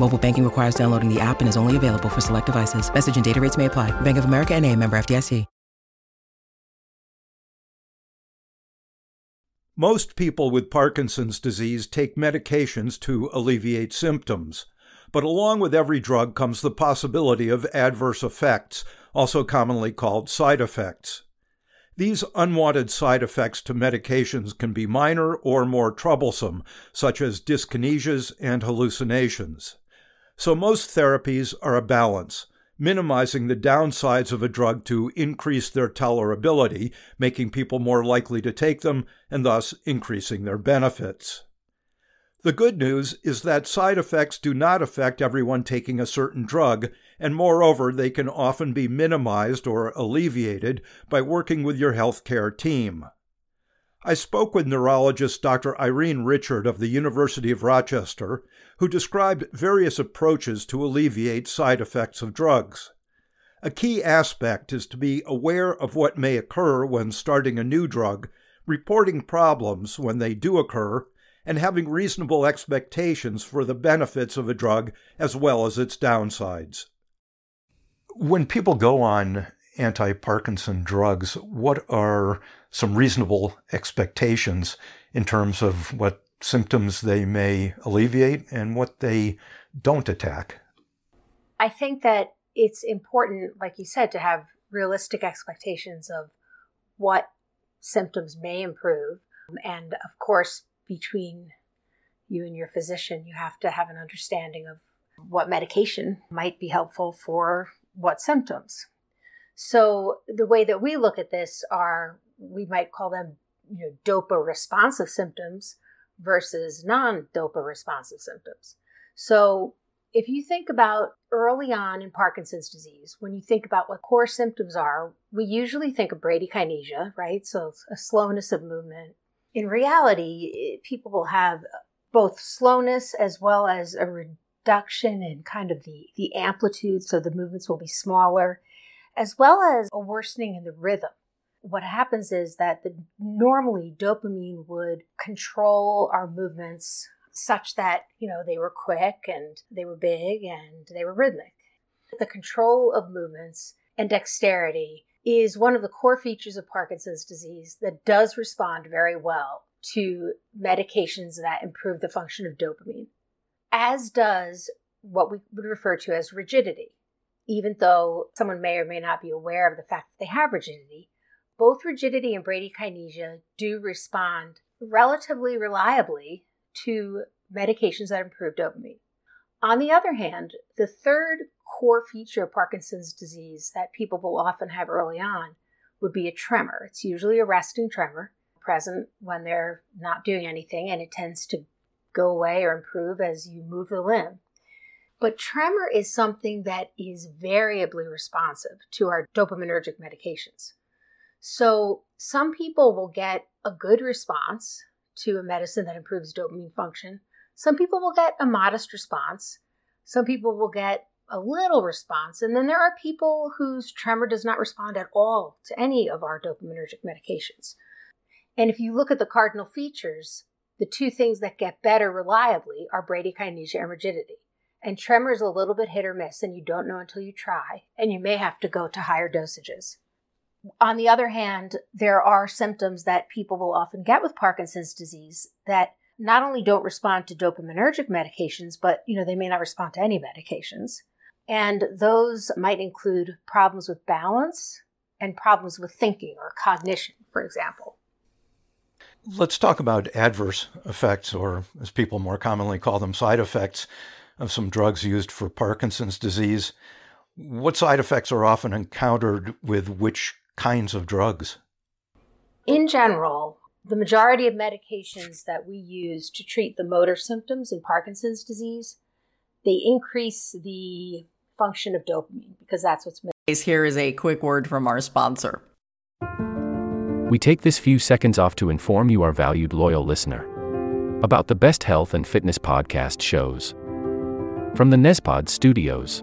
Mobile banking requires downloading the app and is only available for select devices. Message and data rates may apply. Bank of America and a member FDIC. Most people with Parkinson's disease take medications to alleviate symptoms. But along with every drug comes the possibility of adverse effects, also commonly called side effects. These unwanted side effects to medications can be minor or more troublesome, such as dyskinesias and hallucinations. So most therapies are a balance, minimizing the downsides of a drug to increase their tolerability, making people more likely to take them, and thus increasing their benefits. The good news is that side effects do not affect everyone taking a certain drug, and moreover, they can often be minimized or alleviated by working with your healthcare team. I spoke with neurologist Dr. Irene Richard of the University of Rochester, who described various approaches to alleviate side effects of drugs. A key aspect is to be aware of what may occur when starting a new drug, reporting problems when they do occur, and having reasonable expectations for the benefits of a drug as well as its downsides. When people go on anti Parkinson drugs, what are some reasonable expectations in terms of what symptoms they may alleviate and what they don't attack? I think that it's important, like you said, to have realistic expectations of what symptoms may improve. And of course, between you and your physician, you have to have an understanding of what medication might be helpful for what symptoms. So the way that we look at this are we might call them you know dopa responsive symptoms versus non-dopa responsive symptoms. So if you think about early on in Parkinson's disease, when you think about what core symptoms are, we usually think of bradykinesia, right? So a slowness of movement. In reality, people will have both slowness as well as a reduction in kind of the, the amplitude, so the movements will be smaller, as well as a worsening in the rhythm. What happens is that the, normally dopamine would control our movements such that, you know, they were quick and they were big and they were rhythmic. The control of movements and dexterity is one of the core features of Parkinson's disease that does respond very well to medications that improve the function of dopamine, as does what we would refer to as rigidity. Even though someone may or may not be aware of the fact that they have rigidity, both rigidity and bradykinesia do respond relatively reliably to medications that improve dopamine. On the other hand, the third core feature of Parkinson's disease that people will often have early on would be a tremor. It's usually a resting tremor present when they're not doing anything, and it tends to go away or improve as you move the limb. But tremor is something that is variably responsive to our dopaminergic medications. So some people will get a good response to a medicine that improves dopamine function. Some people will get a modest response. Some people will get a little response. And then there are people whose tremor does not respond at all to any of our dopaminergic medications. And if you look at the cardinal features, the two things that get better reliably are bradykinesia and rigidity. And tremor is a little bit hit or miss, and you don't know until you try, and you may have to go to higher dosages. On the other hand, there are symptoms that people will often get with Parkinson's disease that not only don't respond to dopaminergic medications, but you know, they may not respond to any medications. And those might include problems with balance and problems with thinking or cognition, for example. Let's talk about adverse effects, or as people more commonly call them, side effects of some drugs used for Parkinson's disease. What side effects are often encountered with which kinds of drugs? In general, the majority of medications that we use to treat the motor symptoms in Parkinson's disease, they increase the function of dopamine because that's what's missing. Here is a quick word from our sponsor. We take this few seconds off to inform you, our valued loyal listener, about the best health and fitness podcast shows from the Nezpod studios.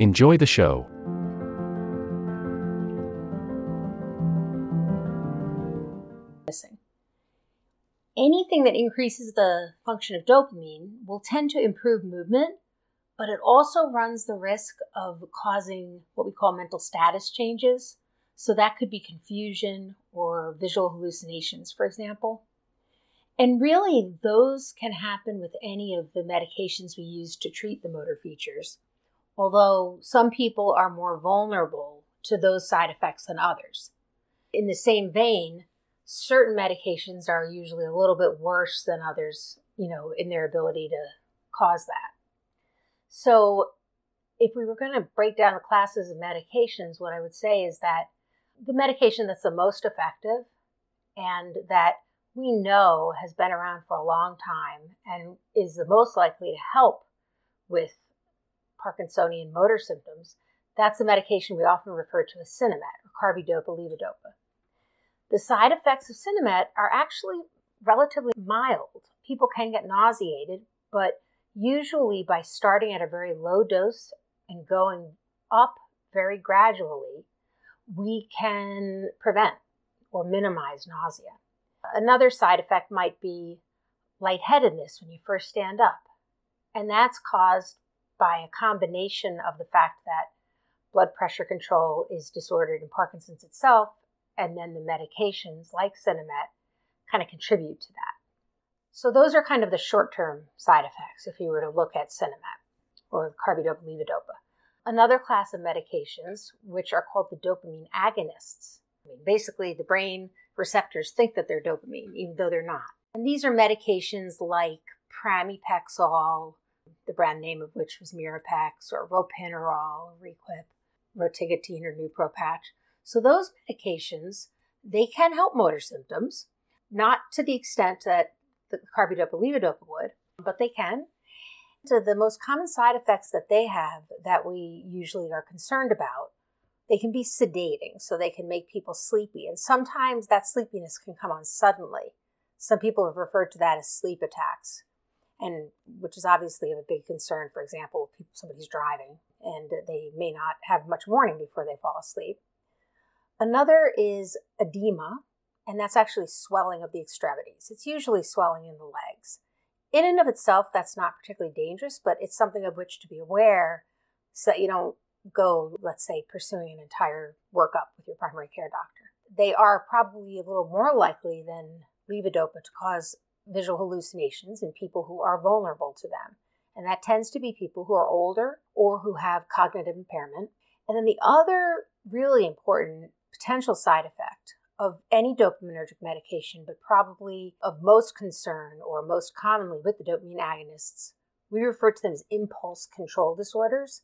Enjoy the show. Anything that increases the function of dopamine will tend to improve movement, but it also runs the risk of causing what we call mental status changes. So that could be confusion or visual hallucinations, for example. And really, those can happen with any of the medications we use to treat the motor features, although some people are more vulnerable to those side effects than others. In the same vein, certain medications are usually a little bit worse than others, you know, in their ability to cause that. So, if we were going to break down the classes of medications, what I would say is that the medication that's the most effective and that we know has been around for a long time and is the most likely to help with Parkinsonian motor symptoms, that's the medication we often refer to as Sinemet or carbidopa levodopa. The side effects of Sinemet are actually relatively mild. People can get nauseated, but usually by starting at a very low dose and going up very gradually, we can prevent or minimize nausea. Another side effect might be lightheadedness when you first stand up. And that's caused by a combination of the fact that blood pressure control is disordered in Parkinson's itself and then the medications like Sinemet kind of contribute to that. So those are kind of the short-term side effects if you were to look at Sinemet or carbidopa levodopa. Another class of medications, which are called the dopamine agonists. I mean, basically, the brain receptors think that they're dopamine, even though they're not. And these are medications like pramipexole, the brand name of which was Mirapex, or ropinirole, or Requip, rotigotine, or Neupro patch. So those medications, they can help motor symptoms, not to the extent that the carbidopa levodopa would, but they can. So the most common side effects that they have that we usually are concerned about, they can be sedating, so they can make people sleepy. And sometimes that sleepiness can come on suddenly. Some people have referred to that as sleep attacks, and which is obviously a big concern. For example, if somebody's driving and they may not have much warning before they fall asleep. Another is edema, and that's actually swelling of the extremities. It's usually swelling in the legs. In and of itself, that's not particularly dangerous, but it's something of which to be aware so that you don't go, let's say, pursuing an entire workup with your primary care doctor. They are probably a little more likely than levodopa to cause visual hallucinations in people who are vulnerable to them. And that tends to be people who are older or who have cognitive impairment. And then the other really important potential side effect of any dopaminergic medication, but probably of most concern or most commonly with the dopamine agonists, we refer to them as impulse control disorders.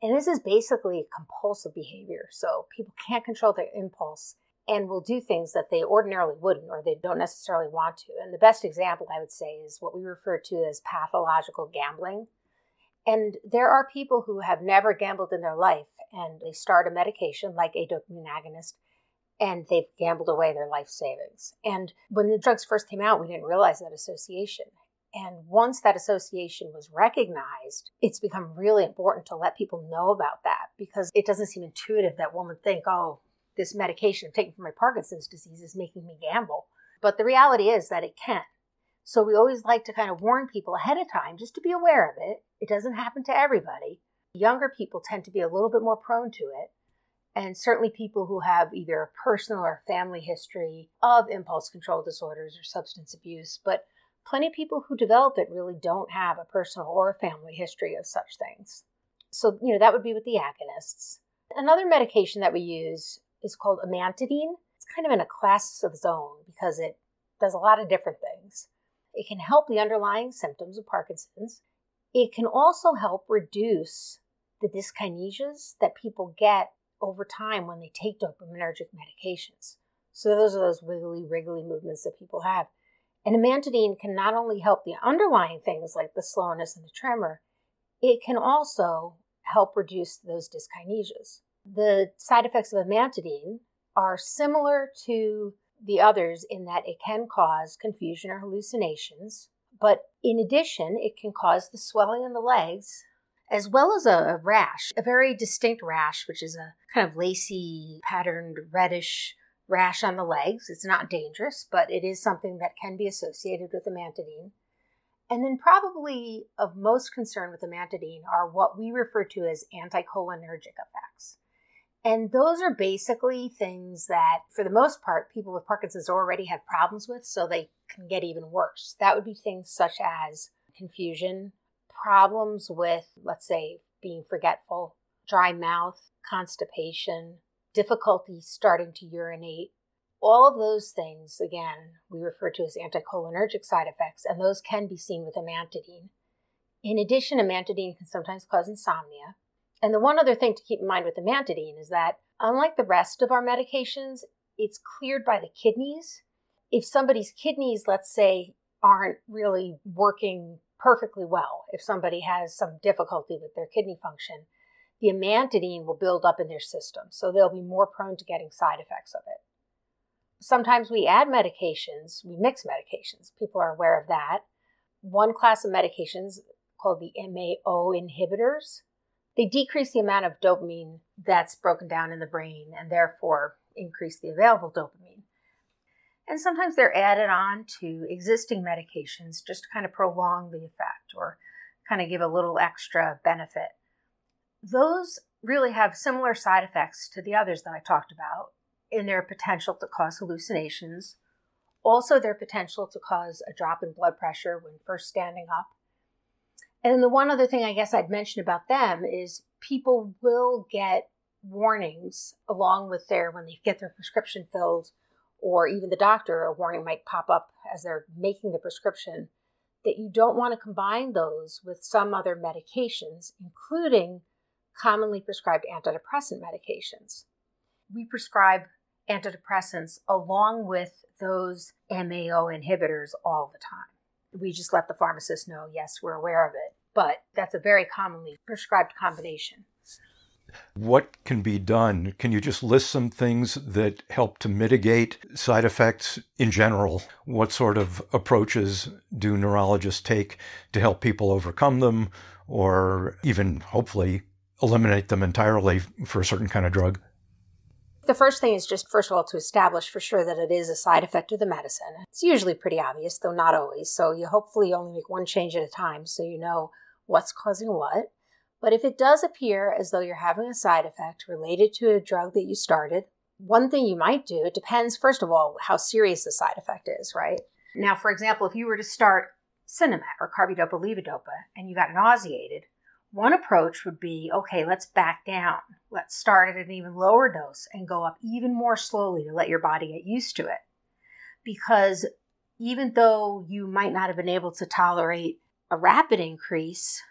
And this is basically compulsive behavior. So people can't control their impulse and will do things that they ordinarily wouldn't or they don't necessarily want to. And the best example I would say is what we refer to as pathological gambling. And there are people who have never gambled in their life and they start a medication like a dopamine agonist and they've gambled away their life savings. And when the drugs first came out, we didn't realize that association. And once that association was recognized, it's become really important to let people know about that because it doesn't seem intuitive that one would think, oh, this medication I'm taking for my Parkinson's disease is making me gamble. But the reality is that it can. So we always like to kind of warn people ahead of time just to be aware of it. It doesn't happen to everybody. Younger people tend to be a little bit more prone to it. And certainly people who have either a personal or family history of impulse control disorders or substance abuse. But plenty of people who develop it really don't have a personal or a family history of such things. So, you know, that would be with the agonists. Another medication that we use is called amantadine. It's kind of in a class of its own because it does a lot of different things. It can help the underlying symptoms of Parkinson's. It can also help reduce the dyskinesias that people get over time when they take dopaminergic medications. So those are those wiggly, wriggly movements that people have. And amantadine can not only help the underlying things like the slowness and the tremor, it can also help reduce those dyskinesias. The side effects of amantadine are similar to the others in that it can cause confusion or hallucinations, but in addition, it can cause the swelling in the legs as well as a, rash, a very distinct rash, which is a kind of lacy, patterned, reddish rash on the legs. It's not dangerous, but it is something that can be associated with amantadine. And then, probably of most concern with amantadine are what we refer to as anticholinergic effects. And those are basically things that, for the most part, people with Parkinson's already have problems with, so they can get even worse. That would be things such as confusion, problems with, let's say, being forgetful, dry mouth, constipation, difficulty starting to urinate. All of those things, again, we refer to as anticholinergic side effects, and those can be seen with amantadine. In addition, amantadine can sometimes cause insomnia. And the one other thing to keep in mind with amantadine is that, unlike the rest of our medications, it's cleared by the kidneys. If somebody's kidneys, let's say, aren't really working perfectly well, if somebody has some difficulty with their kidney function, the amantadine will build up in their system. So they'll be more prone to getting side effects of it. Sometimes we add medications, we mix medications. People are aware of that. One class of medications called the MAO inhibitors they decrease the amount of dopamine that's broken down in the brain and therefore increase the available dopamine. And sometimes they're added on to existing medications just to kind of prolong the effect or kind of give a little extra benefit. Those really have similar side effects to the others that I talked about in their potential to cause hallucinations, also their potential to cause a drop in blood pressure when first standing up, and the one other thing I guess I'd mention about them is people will get warnings along with their when they get their prescription filled or even the doctor a warning might pop up as they're making the prescription that you don't want to combine those with some other medications including commonly prescribed antidepressant medications we prescribe antidepressants along with those MAO inhibitors all the time we just let the pharmacist know, yes, we're aware of it. But that's a very commonly prescribed combination. What can be done? Can you just list some things that help to mitigate side effects in general? What sort of approaches do neurologists take to help people overcome them or even hopefully eliminate them entirely for a certain kind of drug? The first thing is just, first of all, to establish for sure that it is a side effect of the medicine. It's usually pretty obvious, though not always. So you hopefully only make one change at a time so you know what's causing what. But if it does appear as though you're having a side effect related to a drug that you started, one thing you might do, it depends, first of all, how serious the side effect is, right? Now, for example, if you were to start Sinemet or carbidopa levodopa and you got nauseated, One approach would be okay, let's back down. Let's start at an even lower dose and go up even more slowly to let your body get used to it. Because even though you might not have been able to tolerate a rapid increase,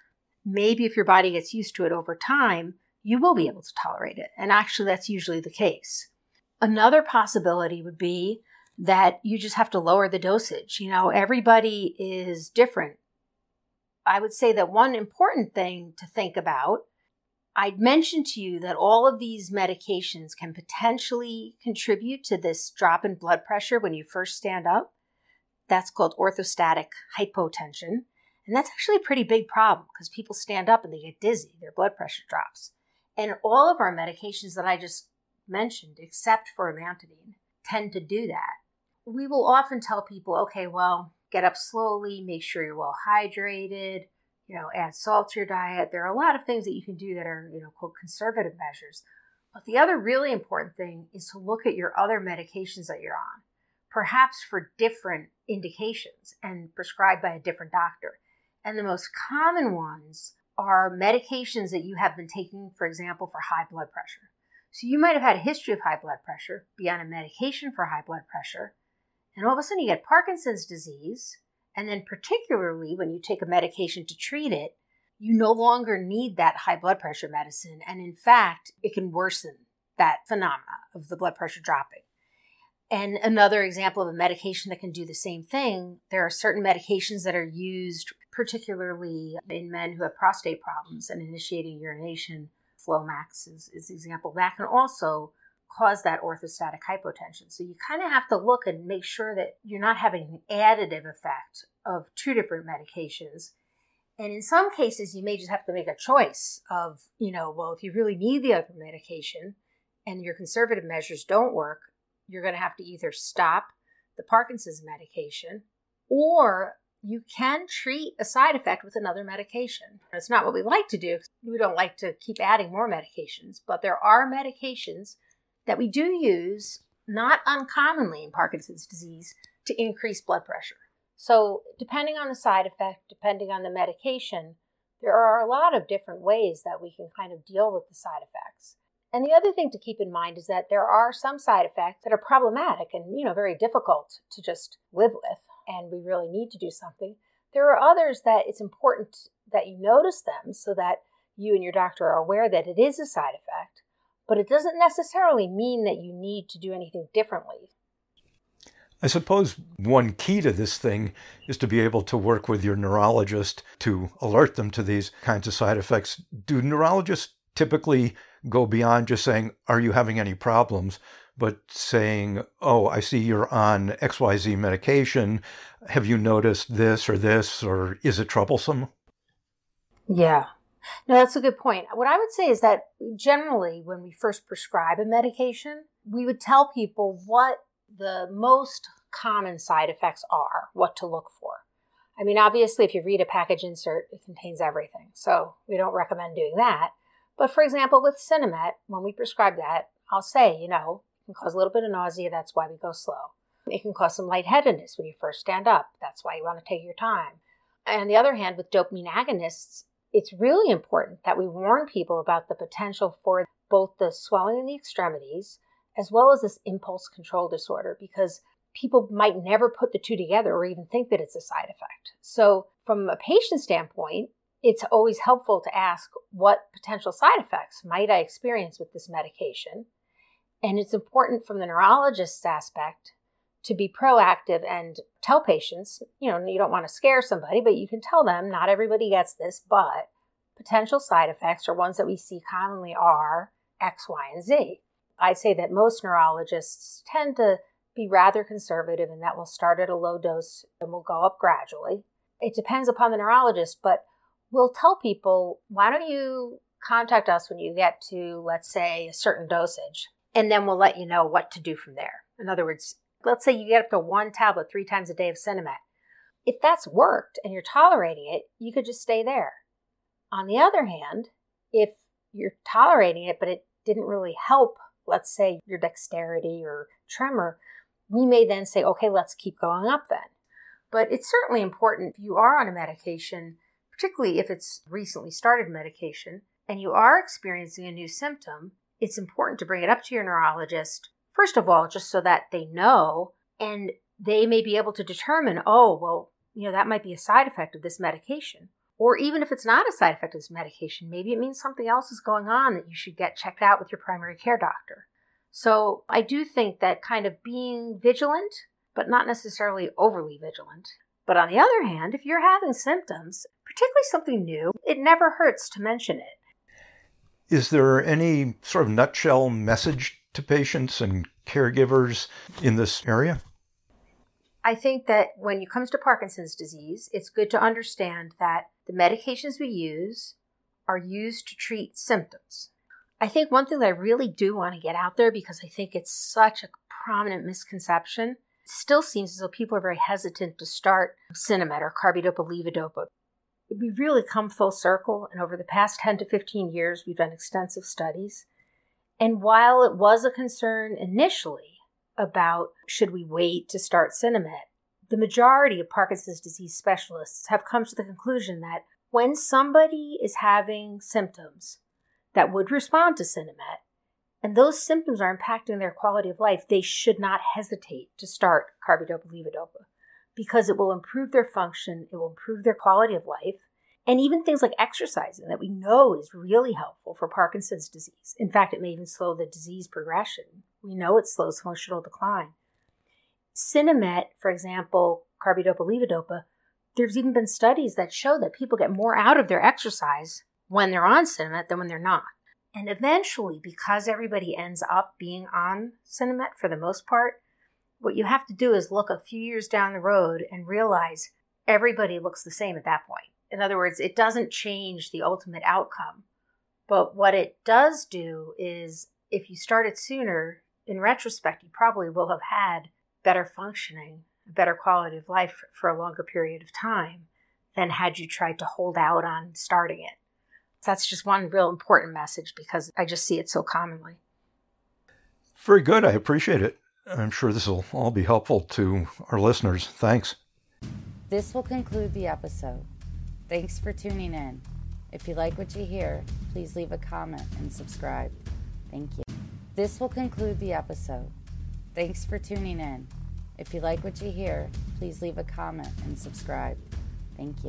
maybe if your body gets used to it over time, you will be able to tolerate it. And actually, that's usually the case. Another possibility would be that you just have to lower the dosage. You know, everybody is different. I would say that one important thing to think about I'd mentioned to you that all of these medications can potentially contribute to this drop in blood pressure when you first stand up. That's called orthostatic hypotension. And that's actually a pretty big problem because people stand up and they get dizzy, their blood pressure drops. And all of our medications that I just mentioned, except for amantadine, tend to do that. We will often tell people, okay, well, get up slowly, make sure you're well hydrated, you know, add salt to your diet. There are a lot of things that you can do that are, you know, quote, conservative measures. But the other really important thing is to look at your other medications that you're on, perhaps for different indications and prescribed by a different doctor. And the most common ones are medications that you have been taking, for example, for high blood pressure. So you might have had a history of high blood pressure, be on a medication for high blood pressure, and all of a sudden you get Parkinson's disease. And then, particularly when you take a medication to treat it, you no longer need that high blood pressure medicine. And in fact, it can worsen that phenomena of the blood pressure dropping. And another example of a medication that can do the same thing, there are certain medications that are used particularly in men who have prostate problems and initiating urination. Flomax is, is an example. That can also cause that orthostatic hypotension. So you kind of have to look and make sure that you're not having an additive effect of two different medications. And in some cases, you may just have to make a choice of, you know, well, if you really need the other medication and your conservative measures don't work, you're going to have to either stop the Parkinson's medication or you can treat a side effect with another medication. It's not what we like to do. We don't like to keep adding more medications, but there are medications that we do use not uncommonly in Parkinson's disease to increase blood pressure. So, depending on the side effect, depending on the medication, there are a lot of different ways that we can kind of deal with the side effects. And the other thing to keep in mind is that there are some side effects that are problematic and, you know, very difficult to just live with, and we really need to do something. There are others that it's important that you notice them so that you and your doctor are aware that it is a side effect but it doesn't necessarily mean that you need to do anything differently. I suppose one key to this thing is to be able to work with your neurologist to alert them to these kinds of side effects. Do neurologists typically go beyond just saying, Are you having any problems? But saying, Oh, I see you're on XYZ medication. Have you noticed this or this, or is it troublesome? Yeah, no, that's a good point. What I would say is that generally, when we first prescribe a medication, we would tell people what the most common side effects are, what to look for. I mean, obviously, if you read a package insert, it contains everything. So we don't recommend doing that. But for example, with Sinemet, when we prescribe that, I'll say, you know, can cause a little bit of nausea. That's why we go slow. It can cause some lightheadedness when you first stand up. That's why you want to take your time. And on the other hand, with dopamine agonists, it's really important that we warn people about the potential for both the swelling in the extremities as well as this impulse control disorder because people might never put the two together or even think that it's a side effect. So, from a patient standpoint, it's always helpful to ask what potential side effects might I experience with this medication. And it's important from the neurologist's aspect to be proactive and tell patients, you know, you don't want to scare somebody, but you can tell them not everybody gets this, but potential side effects or ones that we see commonly are X, Y, and Z. I'd say that most neurologists tend to be rather conservative and that will start at a low dose and will go up gradually. It depends upon the neurologist, but we'll tell people, why don't you contact us when you get to, let's say, a certain dosage, and then we'll let you know what to do from there. In other words, let's say you get up to one tablet three times a day of Sinemet. If that's worked and you're tolerating it, you could just stay there. On the other hand, if you're tolerating it, but it didn't really help, let's say your dexterity or tremor, we may then say, okay, let's keep going up then. But it's certainly important if you are on a medication, particularly if it's recently started medication and you are experiencing a new symptom, it's important to bring it up to your neurologist, first of all, just so that they know and they may be able to determine, oh, well, you know, that might be a side effect of this medication. Or even if it's not a side effect of this medication, maybe it means something else is going on that you should get checked out with your primary care doctor. So I do think that kind of being vigilant, but not necessarily overly vigilant. But on the other hand, if you're having symptoms, particularly something new, it never hurts to mention it. Is there any sort of nutshell message to patients and caregivers in this area? I think that when it comes to Parkinson's disease, it's good to understand that the medications we use are used to treat symptoms. I think one thing that I really do want to get out there because I think it's such a prominent misconception, still seems as though people are very hesitant to start Sinemet or carbidopa levodopa. We've really come full circle, and over the past 10 to 15 years, we've done extensive studies. And while it was a concern initially, about should we wait to start Sinemet, the majority of Parkinson's disease specialists have come to the conclusion that when somebody is having symptoms that would respond to Sinemet, and those symptoms are impacting their quality of life, they should not hesitate to start carbidopa levodopa because it will improve their function, it will improve their quality of life, and even things like exercising that we know is really helpful for Parkinson's disease. In fact, it may even slow the disease progression. We know it slows functional decline. Sinemet, for example, carbidopa levodopa, there's even been studies that show that people get more out of their exercise when they're on Sinemet than when they're not. And eventually, because everybody ends up being on Sinemet for the most part, what you have to do is look a few years down the road and realize everybody looks the same at that point. In other words, it doesn't change the ultimate outcome. But what it does do is if you started sooner, in retrospect, you probably will have had better functioning, a better quality of life for a longer period of time than had you tried to hold out on starting it. So That's just one real important message because I just see it so commonly. Very good. I appreciate it. I'm sure this will all be helpful to our listeners. Thanks. This will conclude the episode. Thanks for tuning in. If you like what you hear, please leave a comment and subscribe. Thank you. This will conclude the episode. Thanks for tuning in. If you like what you hear, please leave a comment and subscribe. Thank you.